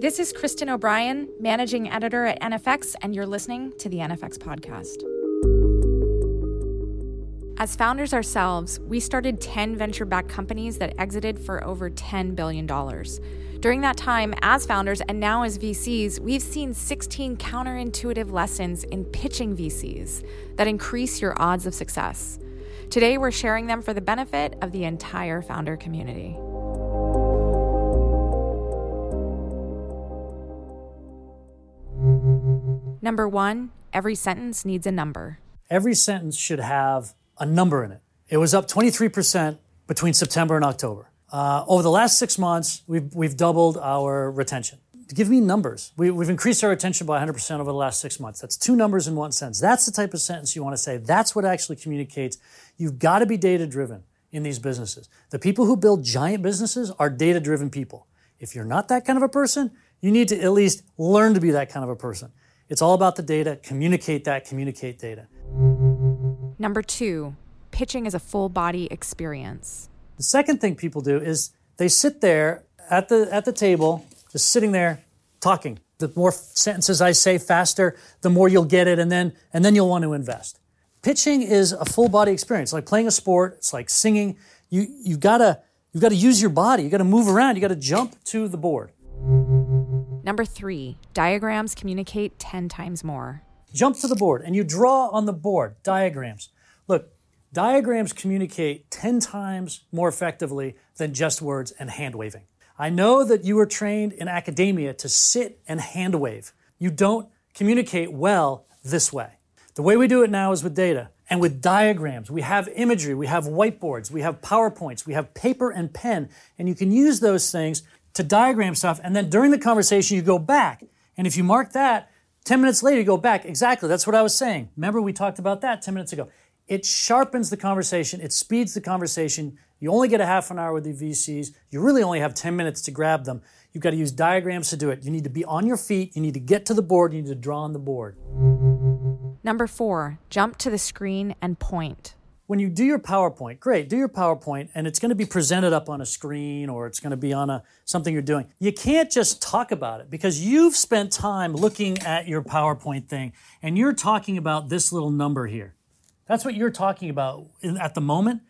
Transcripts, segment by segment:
This is Kristen O'Brien, managing editor at NFX, and you're listening to the NFX podcast. As founders ourselves, we started 10 venture backed companies that exited for over $10 billion. During that time, as founders and now as VCs, we've seen 16 counterintuitive lessons in pitching VCs that increase your odds of success. Today, we're sharing them for the benefit of the entire founder community. Number one, every sentence needs a number. Every sentence should have a number in it. It was up 23% between September and October. Uh, over the last six months, we've, we've doubled our retention. Give me numbers. We, have increased our retention by 100% over the last six months. That's two numbers in one sentence. That's the type of sentence you want to say. That's what actually communicates. You've got to be data driven in these businesses. The people who build giant businesses are data driven people. If you're not that kind of a person, you need to at least learn to be that kind of a person. It's all about the data. Communicate that, communicate data. Number two, pitching is a full body experience. The second thing people do is they sit there at the, at the table, just sitting there talking. The more sentences I say faster, the more you'll get it, and then, and then you'll want to invest. Pitching is a full body experience, like playing a sport, it's like singing. You, you've got to you've got to use your body, you've got to move around, you've got to jump to the board. Number three, diagrams communicate 10 times more. Jump to the board and you draw on the board diagrams. Look, diagrams communicate 10 times more effectively than just words and hand waving. I know that you were trained in academia to sit and hand wave. You don't communicate well this way. The way we do it now is with data and with diagrams. We have imagery, we have whiteboards, we have PowerPoints, we have paper and pen, and you can use those things to diagram stuff. And then during the conversation, you go back. And if you mark that, 10 minutes later, you go back. Exactly. That's what I was saying. Remember, we talked about that 10 minutes ago. It sharpens the conversation, it speeds the conversation. You only get a half an hour with the VCs. You really only have 10 minutes to grab them. You've got to use diagrams to do it. You need to be on your feet. You need to get to the board. You need to draw on the board. Number four, jump to the screen and point when you do your PowerPoint, great, do your PowerPoint and it's going to be presented up on a screen or it's going to be on a something you're doing. You can't just talk about it because you've spent time looking at your PowerPoint thing and you're talking about this little number here. That's what you're talking about at the moment.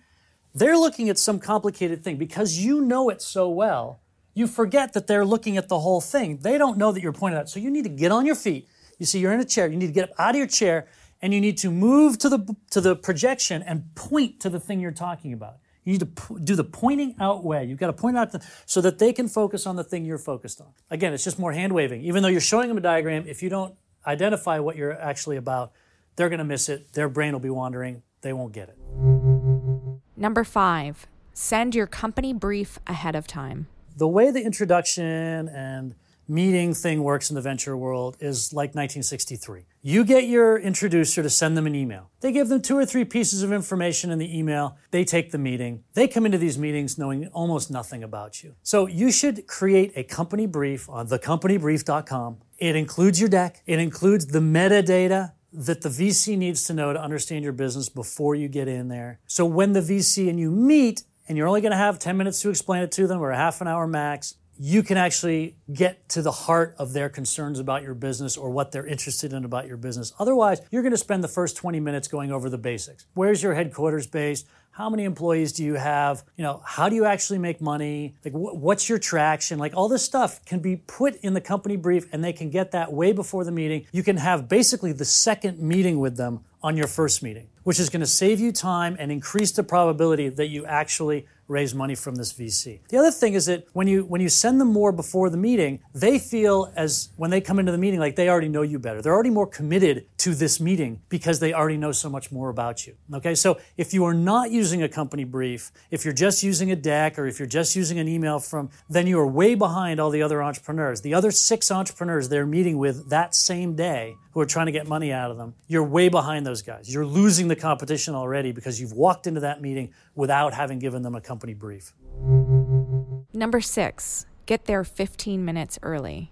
They're looking at some complicated thing because you know it so well. You forget that they're looking at the whole thing. They don't know that you're pointing out. So you need to get on your feet. You see, you're in a chair. You need to get up out of your chair and you need to move to the to the projection and point to the thing you're talking about. You need to do the pointing out way. You've got to point out the, so that they can focus on the thing you're focused on. Again, it's just more hand waving. Even though you're showing them a diagram, if you don't identify what you're actually about, they're going to miss it. Their brain will be wandering. They won't get it. Number five, send your company brief ahead of time. The way the introduction and meeting thing works in the venture world is like 1963. You get your introducer to send them an email. They give them two or three pieces of information in the email. They take the meeting. They come into these meetings knowing almost nothing about you. So you should create a company brief on thecompanybrief.com. It includes your deck. It includes the metadata that the VC needs to know to understand your business before you get in there. So when the VC and you meet, and you're only going to have 10 minutes to explain it to them or a half an hour max, you can actually get to the heart of their concerns about your business or what they're interested in about your business. Otherwise, you're going to spend the first 20 minutes going over the basics. Where's your headquarters based? How many employees do you have? You know, how do you actually make money? Like, wh- what's your traction? Like, all this stuff can be put in the company brief and they can get that way before the meeting. You can have basically the second meeting with them on your first meeting, which is going to save you time and increase the probability that you actually raise money from this VC. The other thing is that when you when you send them more before the meeting, they feel as when they come into the meeting like they already know you better. They're already more committed to this meeting because they already know so much more about you. Okay? So if you are not using a company brief, if you're just using a deck or if you're just using an email from then you are way behind all the other entrepreneurs. The other 6 entrepreneurs they're meeting with that same day who are trying to get money out of them. You're way behind those guys. You're losing the competition already because you've walked into that meeting without having given them a company brief. Number six, get there 15 minutes early.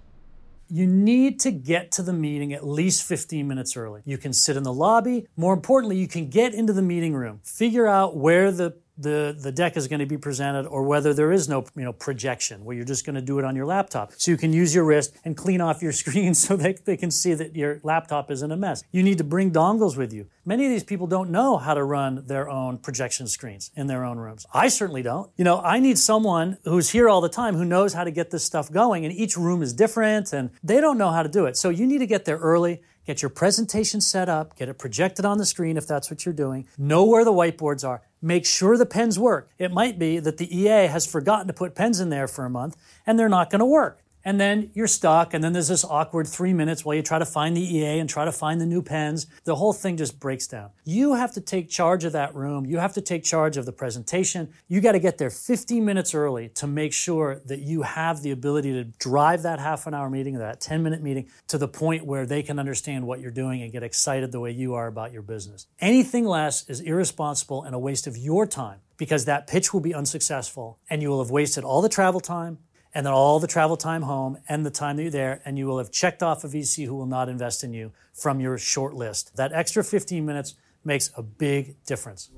You need to get to the meeting at least 15 minutes early. You can sit in the lobby. More importantly, you can get into the meeting room, figure out where the the, the deck is going to be presented or whether there is no you know projection where you're just going to do it on your laptop. So you can use your wrist and clean off your screen so that they can see that your laptop isn't a mess. You need to bring dongles with you. Many of these people don't know how to run their own projection screens in their own rooms. I certainly don't. You know, I need someone who's here all the time who knows how to get this stuff going and each room is different and they don't know how to do it. So you need to get there early Get your presentation set up, get it projected on the screen if that's what you're doing. Know where the whiteboards are. Make sure the pens work. It might be that the EA has forgotten to put pens in there for a month and they're not going to work and then you're stuck and then there's this awkward three minutes while you try to find the ea and try to find the new pens. The whole thing just breaks down. You have to take charge of that room. You have to take charge of the presentation. You got to get there 15 minutes early to make sure that you have the ability to drive that half an hour meeting that 10 minute meeting to the point where they can understand what you're doing and get excited the way you are about your business. Anything less is irresponsible and a waste of your time because that pitch will be unsuccessful and you will have wasted all the travel time and then all the travel time home and the time that you're there, and you will have checked off a VC who will not invest in you from your short list. That extra 15 minutes makes a big difference.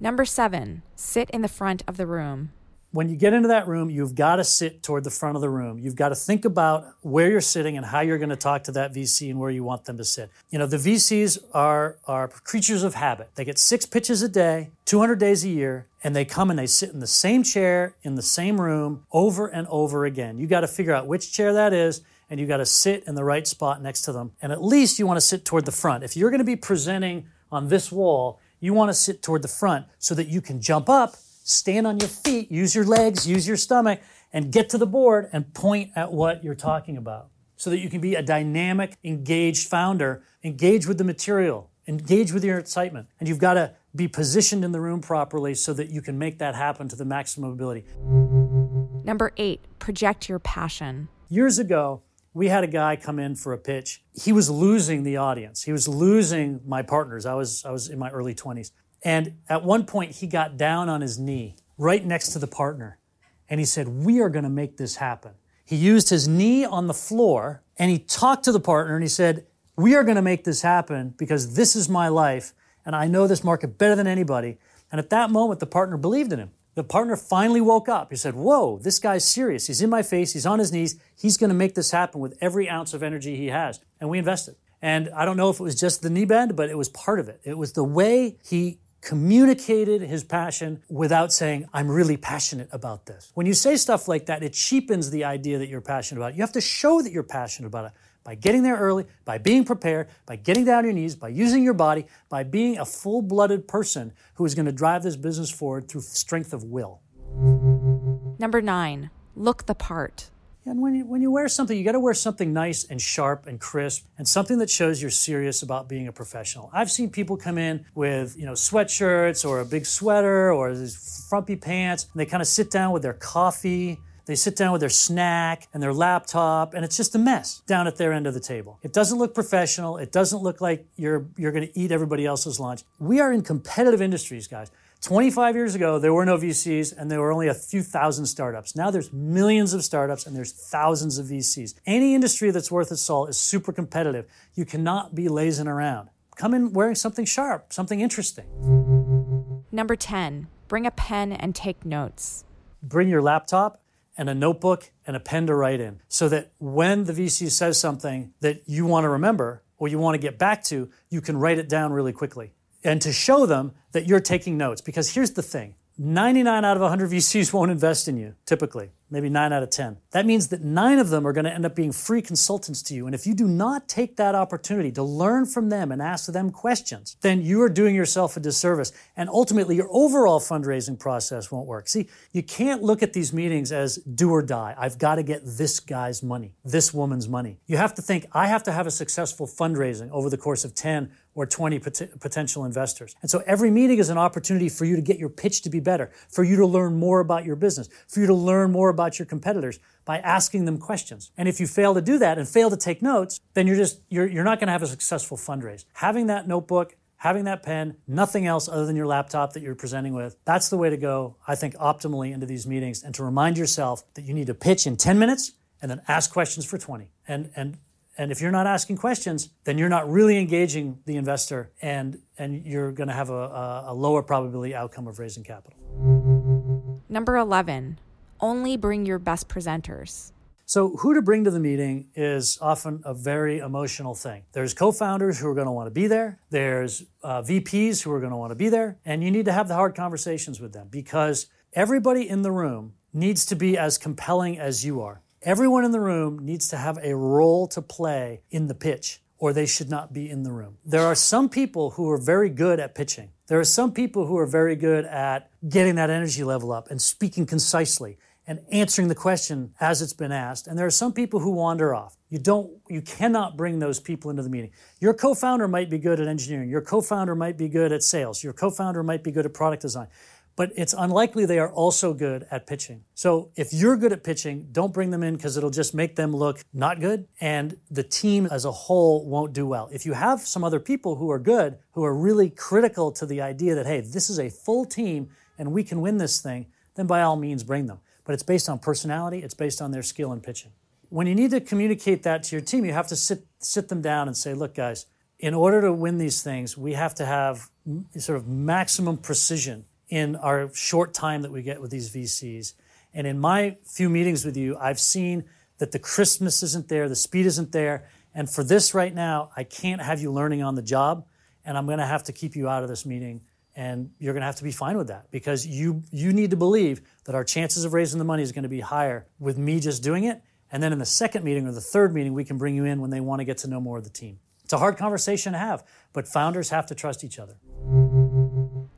Number seven, sit in the front of the room when you get into that room, you've got to sit toward the front of the room. You've got to think about where you're sitting and how you're going to talk to that VC and where you want them to sit. You know, the VCs are, are creatures of habit. They get six pitches a day, 200 days a year, and they come and they sit in the same chair in the same room over and over again. You got to figure out which chair that is and you got to sit in the right spot next to them. And at least you want to sit toward the front. If you're going to be presenting on this wall, you want to sit toward the front so that you can jump up stand on your feet, use your legs, use your stomach, and get to the board and point at what you're talking about so that you can be a dynamic, engaged founder, engage with the material, engage with your excitement. And you've got to be positioned in the room properly so that you can make that happen to the maximum ability. Number eight, project your passion. Years ago, we had a guy come in for a pitch. He was losing the audience. He was losing my partners. I was I was in my early 20s. And at one point, he got down on his knee right next to the partner. And he said, We are going to make this happen. He used his knee on the floor and he talked to the partner and he said, We are going to make this happen because this is my life and I know this market better than anybody. And at that moment, the partner believed in him. The partner finally woke up. He said, Whoa, this guy's serious. He's in my face. He's on his knees. He's going to make this happen with every ounce of energy he has. And we invested. And I don't know if it was just the knee bend, but it was part of it. It was the way he communicated his passion without saying, I'm really passionate about this. When you say stuff like that, it cheapens the idea that you're passionate about it. You have to show that you're passionate about it by getting there early, by being prepared, by getting down on your knees, by using your body, by being a full blooded person who is going to drive this business forward through strength of will. Number nine, look the part. And when you, when you wear something, you got to wear something nice and sharp and crisp and something that shows you're serious about being a professional. I've seen people come in with, you know, sweatshirts or a big sweater or these frumpy pants and they kind of sit down with their coffee. They sit down with their snack and their laptop, and it's just a mess down at their end of the table. It doesn't look professional. It doesn't look like you're, you're going to eat everybody else's lunch. We are in competitive industries, guys. 25 years ago, there were no VCs and there were only a few thousand startups. Now there's millions of startups and there's thousands of VCs. Any industry that's worth its salt is super competitive. You cannot be lazing around. Come in wearing something sharp, something interesting. Number 10, bring a pen and take notes. Bring your laptop and a notebook and a pen to write in so that when the VC says something that you want to remember or you want to get back to, you can write it down really quickly and to show them that you're taking notes. Because here's the thing 99 out of 100 VCs won't invest in you, typically maybe nine out of 10. That means that nine of them are going to end up being free consultants to you. And if you do not take that opportunity to learn from them and ask them questions, then you are doing yourself a disservice. And ultimately, your overall fundraising process won't work. See, you can't look at these meetings as do or die. I've got to get this guy's money, this woman's money. You have to think, I have to have a successful fundraising over the course of 10 or 20 pot- potential investors. And so every meeting is an opportunity for you to get your pitch to be better, for you to learn more about your business, for you to learn more about your competitors by asking them questions. And if you fail to do that and fail to take notes, then you're just you're, you're not going to have a successful fundraise. Having that notebook, having that pen, nothing else other than your laptop that you're presenting with, that's the way to go, I think, optimally into these meetings and to remind yourself that you need to pitch in 10 minutes and then ask questions for 20. And and And if you're not asking questions, then you're not really engaging the investor and, and you're going to have a, a lower probability outcome of raising capital. Number 11, only bring your best presenters. So, who to bring to the meeting is often a very emotional thing. There's co founders who are going to want to be there, there's uh, VPs who are going to want to be there, and you need to have the hard conversations with them because everybody in the room needs to be as compelling as you are. Everyone in the room needs to have a role to play in the pitch, or they should not be in the room. There are some people who are very good at pitching. There are some people who are very good at getting that energy level up and speaking concisely and answering the question as it's been asked. And there are some people who wander off. You don't, you cannot bring those people into the meeting. Your co-founder might be good at engineering. Your co-founder might be good at sales. Your co-founder might be good at product design. But it's unlikely they are also good at pitching. So if you're good at pitching, don't bring them in because it'll just make them look not good and the team as a whole won't do well. If you have some other people who are good, who are really critical to the idea that, hey, this is a full team and we can win this thing, then by all means bring them but it's based on personality, it's based on their skill in pitching. When you need to communicate that to your team, you have to sit, sit them down and say, look, guys, in order to win these things, we have to have sort of maximum precision in our short time that we get with these VCs. And in my few meetings with you, I've seen that the crispness isn't there, the speed isn't there. And for this right now, I can't have you learning on the job, and I'm going to have to keep you out of this meeting and you're going to have to be fine with that because you you need to believe that our chances of raising the money is going to be higher with me just doing it and then in the second meeting or the third meeting we can bring you in when they want to get to know more of the team it's a hard conversation to have but founders have to trust each other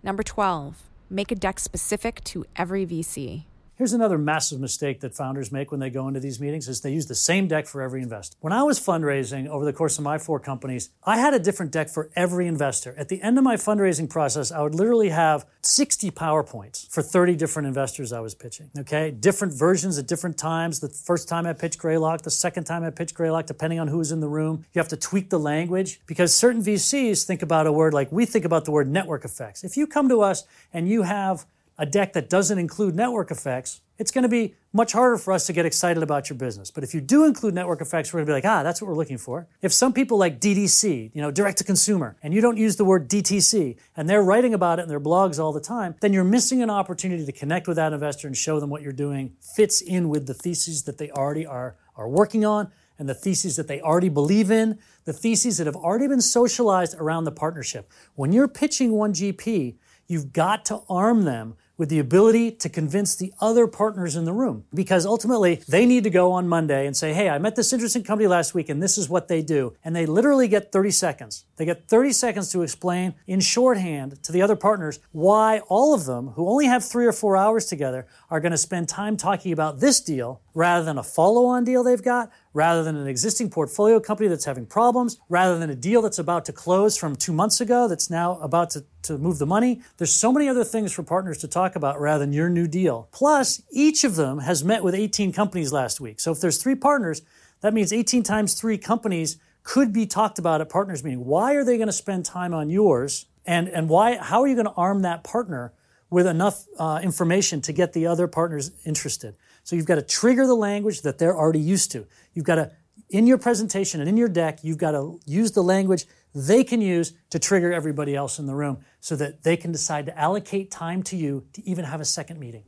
number 12 make a deck specific to every vc Here's another massive mistake that founders make when they go into these meetings is they use the same deck for every investor. When I was fundraising over the course of my four companies, I had a different deck for every investor. At the end of my fundraising process, I would literally have 60 PowerPoints for 30 different investors I was pitching. Okay? Different versions at different times. The first time I pitched Greylock, the second time I pitched Greylock, depending on who was in the room. You have to tweak the language because certain VCs think about a word like we think about the word network effects. If you come to us and you have a deck that doesn't include network effects, it's going to be much harder for us to get excited about your business. But if you do include network effects, we're going to be like, ah, that's what we're looking for. If some people like DTC, you know, direct to consumer, and you don't use the word DTC, and they're writing about it in their blogs all the time, then you're missing an opportunity to connect with that investor and show them what you're doing fits in with the theses that they already are, are working on and the theses that they already believe in, the theses that have already been socialized around the partnership. When you're pitching one GP, you've got to arm them with the ability to convince the other partners in the room. Because ultimately, they need to go on Monday and say, Hey, I met this interesting company last week and this is what they do. And they literally get 30 seconds. They get 30 seconds to explain in shorthand to the other partners why all of them, who only have three or four hours together, are going to spend time talking about this deal rather than a follow on deal they've got, rather than an existing portfolio company that's having problems, rather than a deal that's about to close from two months ago that's now about to, to move the money. There's so many other things for partners to talk about rather than your new deal. Plus, each of them has met with 18 companies last week. So if there's three partners, that means 18 times three companies could be talked about at partners meeting. Why are they going to spend time on yours? And, and why, how are you going to arm that partner with enough uh, information to get the other partners interested? So you've got to trigger the language that they're already used to. You've got to, in your presentation and in your deck, you've got to use the language they can use to trigger everybody else in the room so that they can decide to allocate time to you to even have a second meeting.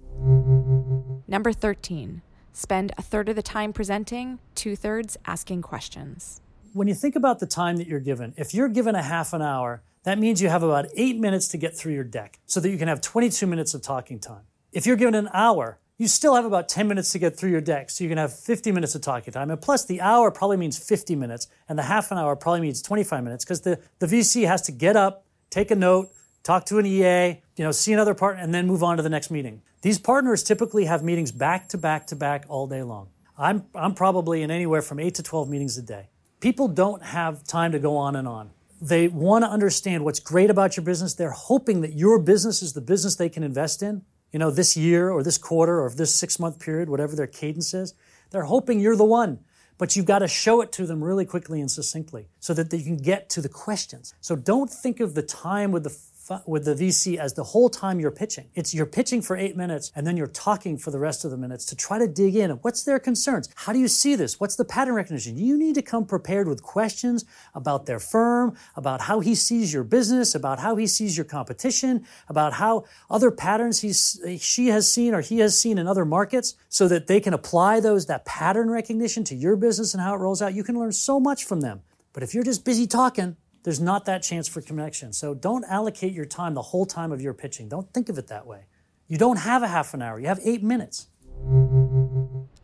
Number 13, spend a third of the time presenting, two thirds asking questions. When you think about the time that you're given, if you're given a half an hour, that means you have about eight minutes to get through your deck so that you can have 22 minutes of talking time. If you're given an hour, you still have about 10 minutes to get through your deck. So you can have 50 minutes of talking time. And plus, the hour probably means 50 minutes, and the half an hour probably means 25 minutes because the, the VC has to get up, take a note, talk to an EA, you know, see another partner, and then move on to the next meeting. These partners typically have meetings back to back to back all day long. I'm, I'm probably in anywhere from 8 to 12 meetings a day. People don't have time to go on and on. They want to understand what's great about your business. They're hoping that your business is the business they can invest in you know, this year or this quarter or this six month period, whatever their cadence is. They're hoping you're the one, but you've got to show it to them really quickly and succinctly so that they can get to the questions. So don't think of the time with the with the VC as the whole time you're pitching. It's you're pitching for eight minutes and then you're talking for the rest of the minutes to try to dig in. What's their concerns? How do you see this? What's the pattern recognition? You need to come prepared with questions about their firm, about how he sees your business, about how he sees your competition, about how other patterns he's, she has seen or he has seen in other markets so that they can apply those, that pattern recognition to your business and how it rolls out. You can learn so much from them. But if you're just busy talking, there's not that chance for connection. So don't allocate your time the whole time of your pitching. Don't think of it that way. You don't have a half an hour, you have eight minutes.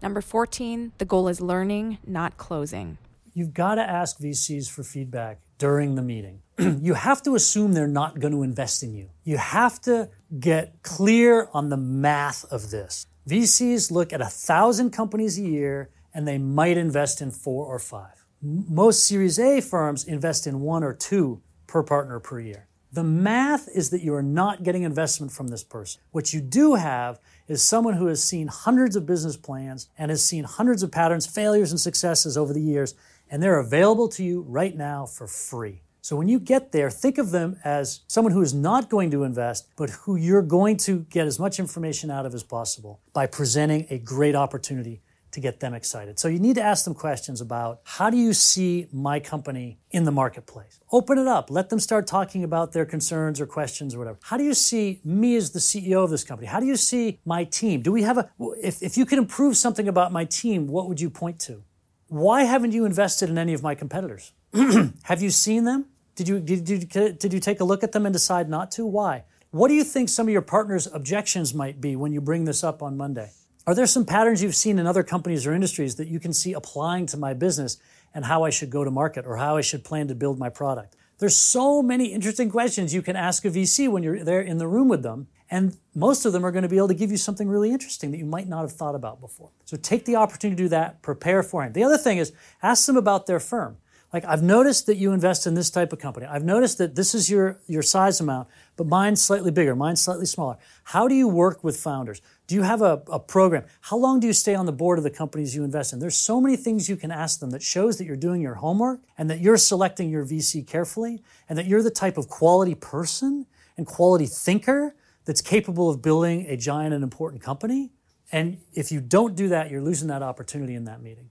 Number 14, the goal is learning, not closing. You've got to ask VCs for feedback during the meeting. you have to assume they're not going to invest in you. You have to get clear on the math of this. VCs look at a thousand companies a year and they might invest in four or five most Series A firms invest in one or two per partner per year. The math is that you are not getting investment from this person. What you do have is someone who has seen hundreds of business plans and has seen hundreds of patterns, failures, and successes over the years, and they're available to you right now for free. So when you get there, think of them as someone who is not going to invest, but who you're going to get as much information out of as possible by presenting a great opportunity to get them excited. So you need to ask them questions about how do you see my company in the marketplace? Open it up. Let them start talking about their concerns or questions or whatever. How do you see me as the CEO of this company? How do you see my team? Do we have a, if, if you could improve something about my team, what would you point to? Why haven't you invested in any of my competitors? have you seen them? Did you, did, did, did you take a look at them and decide not to? Why? What do you think some of your partners' objections might be when you bring this up on Monday? Are there some patterns you've seen in other companies or industries that you can see applying to my business and how I should go to market or how I should plan to build my product? There's so many interesting questions you can ask a VC when you're there in the room with them. And most of them are going to be able to give you something really interesting that you might not have thought about before. So take the opportunity to do that, prepare for it. The other thing is ask them about their firm. Like I've noticed that you invest in this type of company. I've noticed that this is your, your size amount, but mine's slightly bigger, mine's slightly smaller. How do you work with founders? Do you have a, a program? How long do you stay on the board of the companies you invest in? There's so many things you can ask them that shows that you're doing your homework and that you're selecting your VC carefully and that you're the type of quality person and quality thinker that's capable of building a giant and important company. And if you don't do that, you're losing that opportunity in that meeting.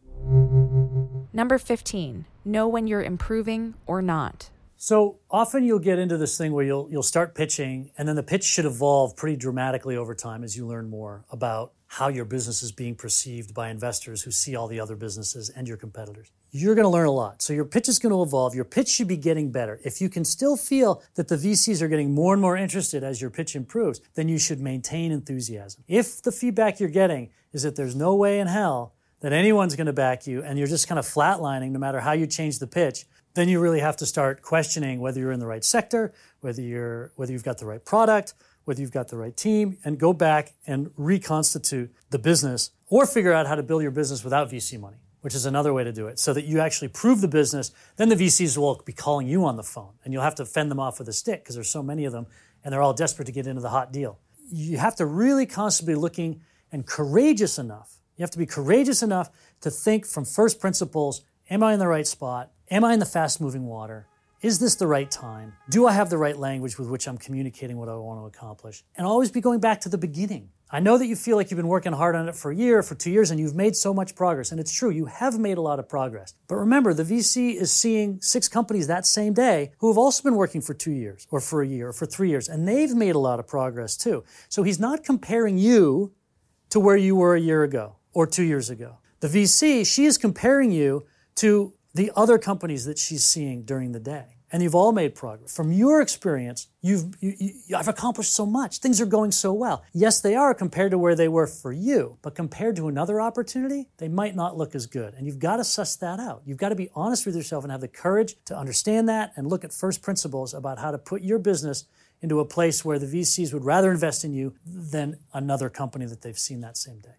Number 15, know when you're improving or not. So often you'll get into this thing where you'll you'll start pitching and then the pitch should evolve pretty dramatically over time as you learn more about how your business is being perceived by investors who see all the other businesses and your competitors. You're going to learn a lot. So your pitch is going to evolve. Your pitch should be getting better. If you can still feel that the VCs are getting more and more interested as your pitch improves, then you should maintain enthusiasm. If the feedback you're getting is that there's no way in hell that anyone's going to back you and you're just kind of flatlining no matter how you change the pitch, then you really have to start questioning whether you're in the right sector, whether you're whether you've got the right product, whether you've got the right team, and go back and reconstitute the business or figure out how to build your business without VC money, which is another way to do it, so that you actually prove the business. Then the VCs will be calling you on the phone, and you'll have to fend them off with a stick because there's so many of them, and they're all desperate to get into the hot deal. You have to really constantly looking and courageous enough. You have to be courageous enough to think from first principles. Am I in the right spot? Am I in the fast moving water? Is this the right time? Do I have the right language with which I'm communicating what I want to accomplish? And always be going back to the beginning. I know that you feel like you've been working hard on it for a year, for two years, and you've made so much progress. And it's true, you have made a lot of progress. But remember, the VC is seeing six companies that same day who have also been working for two years, or for a year, or for three years, and they've made a lot of progress too. So he's not comparing you to where you were a year ago or two years ago. The VC, she is comparing you to the other companies that she's seeing during the day. And you've all made progress. From your experience, you've, you, you, I've accomplished so much. Things are going so well. Yes, they are compared to where they were for you, but compared to another opportunity, they might not look as good. And you've got to suss that out. You've got to be honest with yourself and have the courage to understand that and look at first principles about how to put your business into a place where the VCs would rather invest in you than another company that they've seen that same day.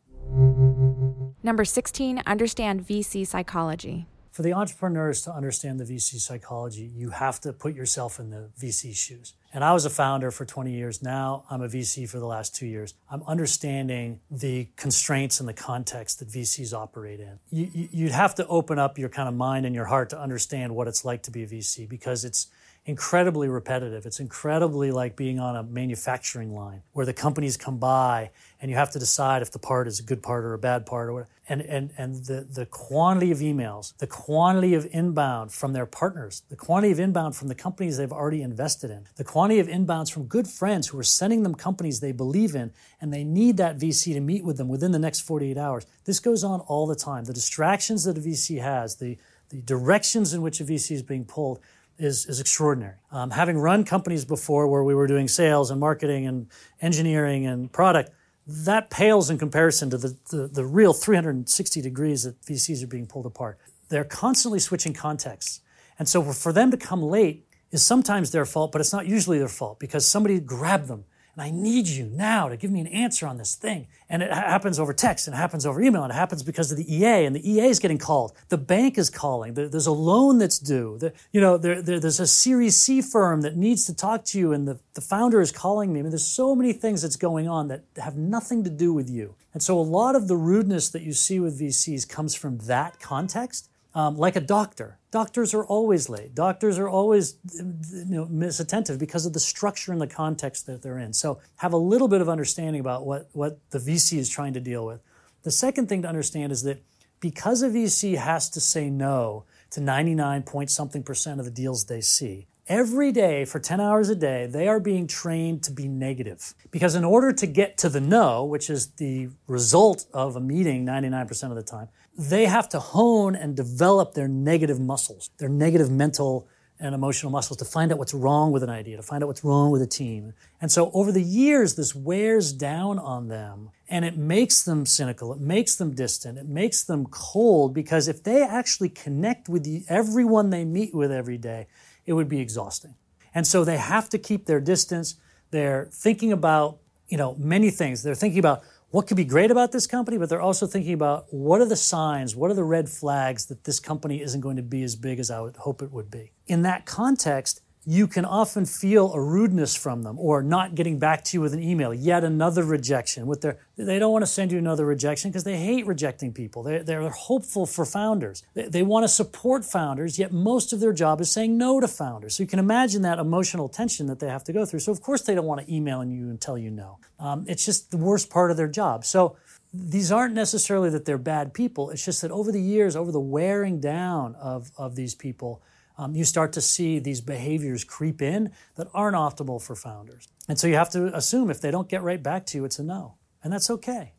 Number 16, understand VC psychology for the entrepreneurs to understand the VC psychology, you have to put yourself in the VC shoes. And I was a founder for 20 years. Now I'm a VC for the last two years. I'm understanding the constraints and the context that VCs operate in. You, would have to open up your kind of mind and your heart to understand what it's like to be a VC because it's incredibly repetitive. It's incredibly like being on a manufacturing line where the companies come by and you have to decide if the part is a good part or a bad part or what. And, and, and the, the quantity of emails, the quantity of inbound from their partners, the quantity of inbound from the companies they've already invested in, the quantity of inbounds from good friends who are sending them companies they believe in and they need that VC to meet with them within the next 48 hours. This goes on all the time. The distractions that a VC has, the, the directions in which a VC is being pulled, is, is extraordinary. Um, having run companies before where we were doing sales and marketing and engineering and product, that pales in comparison to the, the, the real 360 degrees that VCs are being pulled apart. They're constantly switching contexts. And so for them to come late is sometimes their fault, but it's not usually their fault because somebody grabbed them and I need you now to give me an answer on this thing. And it happens over text, and it happens over email, and it happens because of the EA, and the EA is getting called. The bank is calling. There's a loan that's due. you know, there, there, there's a Series C firm that needs to talk to you, and the founder is calling me. I mean, there's so many things that's going on that have nothing to do with you. And so a lot of the rudeness that you see with VCs comes from that context um, like a doctor. Doctors are always late. Doctors are always you know, misattentive because of the structure and the context that they're in. So have a little bit of understanding about what, what the VC is trying to deal with. The second thing to understand is that because a VC has to say no to 99 point something percent of the deals they see, every day for 10 hours a day, they are being trained to be negative. Because in order to get to the no, which is the result of a meeting 99% of the time, they have to hone and develop their negative muscles, their negative mental and emotional muscles to find out what's wrong with an idea, to find out what's wrong with a team. And so over the years, this wears down on them and it makes them cynical. It makes them distant. It makes them cold because if they actually connect with the, everyone they meet with every day, it would be exhausting. And so they have to keep their distance. They're thinking about, you know, many things. They're thinking about what could be great about this company, but they're also thinking about what are the signs, what are the red flags that this company isn't going to be as big as I would hope it would be. In that context, you can often feel a rudeness from them or not getting back to you with an email yet another rejection with their they don't want to send you another rejection because they hate rejecting people. They're, they're hopeful for founders. They, they want to support founders yet most of their job is saying no to founders. So you can imagine that emotional tension that they have to go through. So of course they don't want to email you and tell you no. Um, it's just the worst part of their job. So these aren't necessarily that they're bad people. It's just that over the years over the wearing down of, of these people um, you start to see these behaviors creep in that aren't optimal for founders. And so you have to assume if they don't get right back to you, it's a no. And that's okay.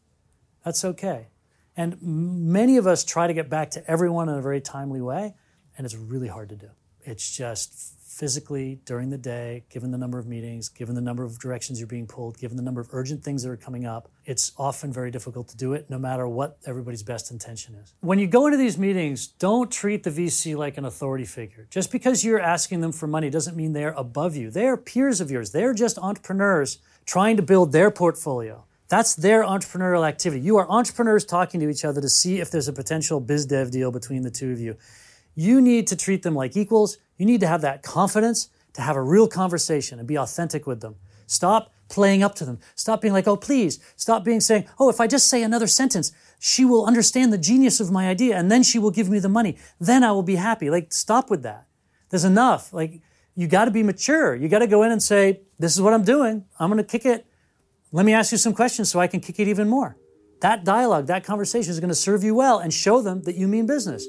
That's okay. And many of us try to get back to everyone in a very timely way, and it's really hard to do. It's just physically during the day, given the number of meetings, given the number of directions you're being pulled, given the number of urgent things that are coming up, it's often very difficult to do it no matter what everybody's best intention is. When you go into these meetings, don't treat the VC like an authority figure. Just because you're asking them for money doesn't mean they're above you. They are peers of yours. They're just entrepreneurs trying to build their portfolio. That's their entrepreneurial activity. You are entrepreneurs talking to each other to see if there's a potential biz dev deal between the two of you. You need to treat them like equals. You need to have that confidence to have a real conversation and be authentic with them. Stop playing up to them. Stop being like, oh, please. Stop being saying, oh, if I just say another sentence, she will understand the genius of my idea and then she will give me the money. Then I will be happy. Like, stop with that. There's enough. Like, you got to be mature. You got to go in and say, this is what I'm doing. I'm going to kick it. Let me ask you some questions so I can kick it even more. That dialogue, that conversation is going to serve you well and show them that you mean business.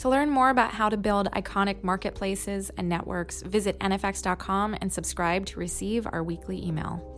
To learn more about how to build iconic marketplaces and networks, visit nfx.com and subscribe to receive our weekly email.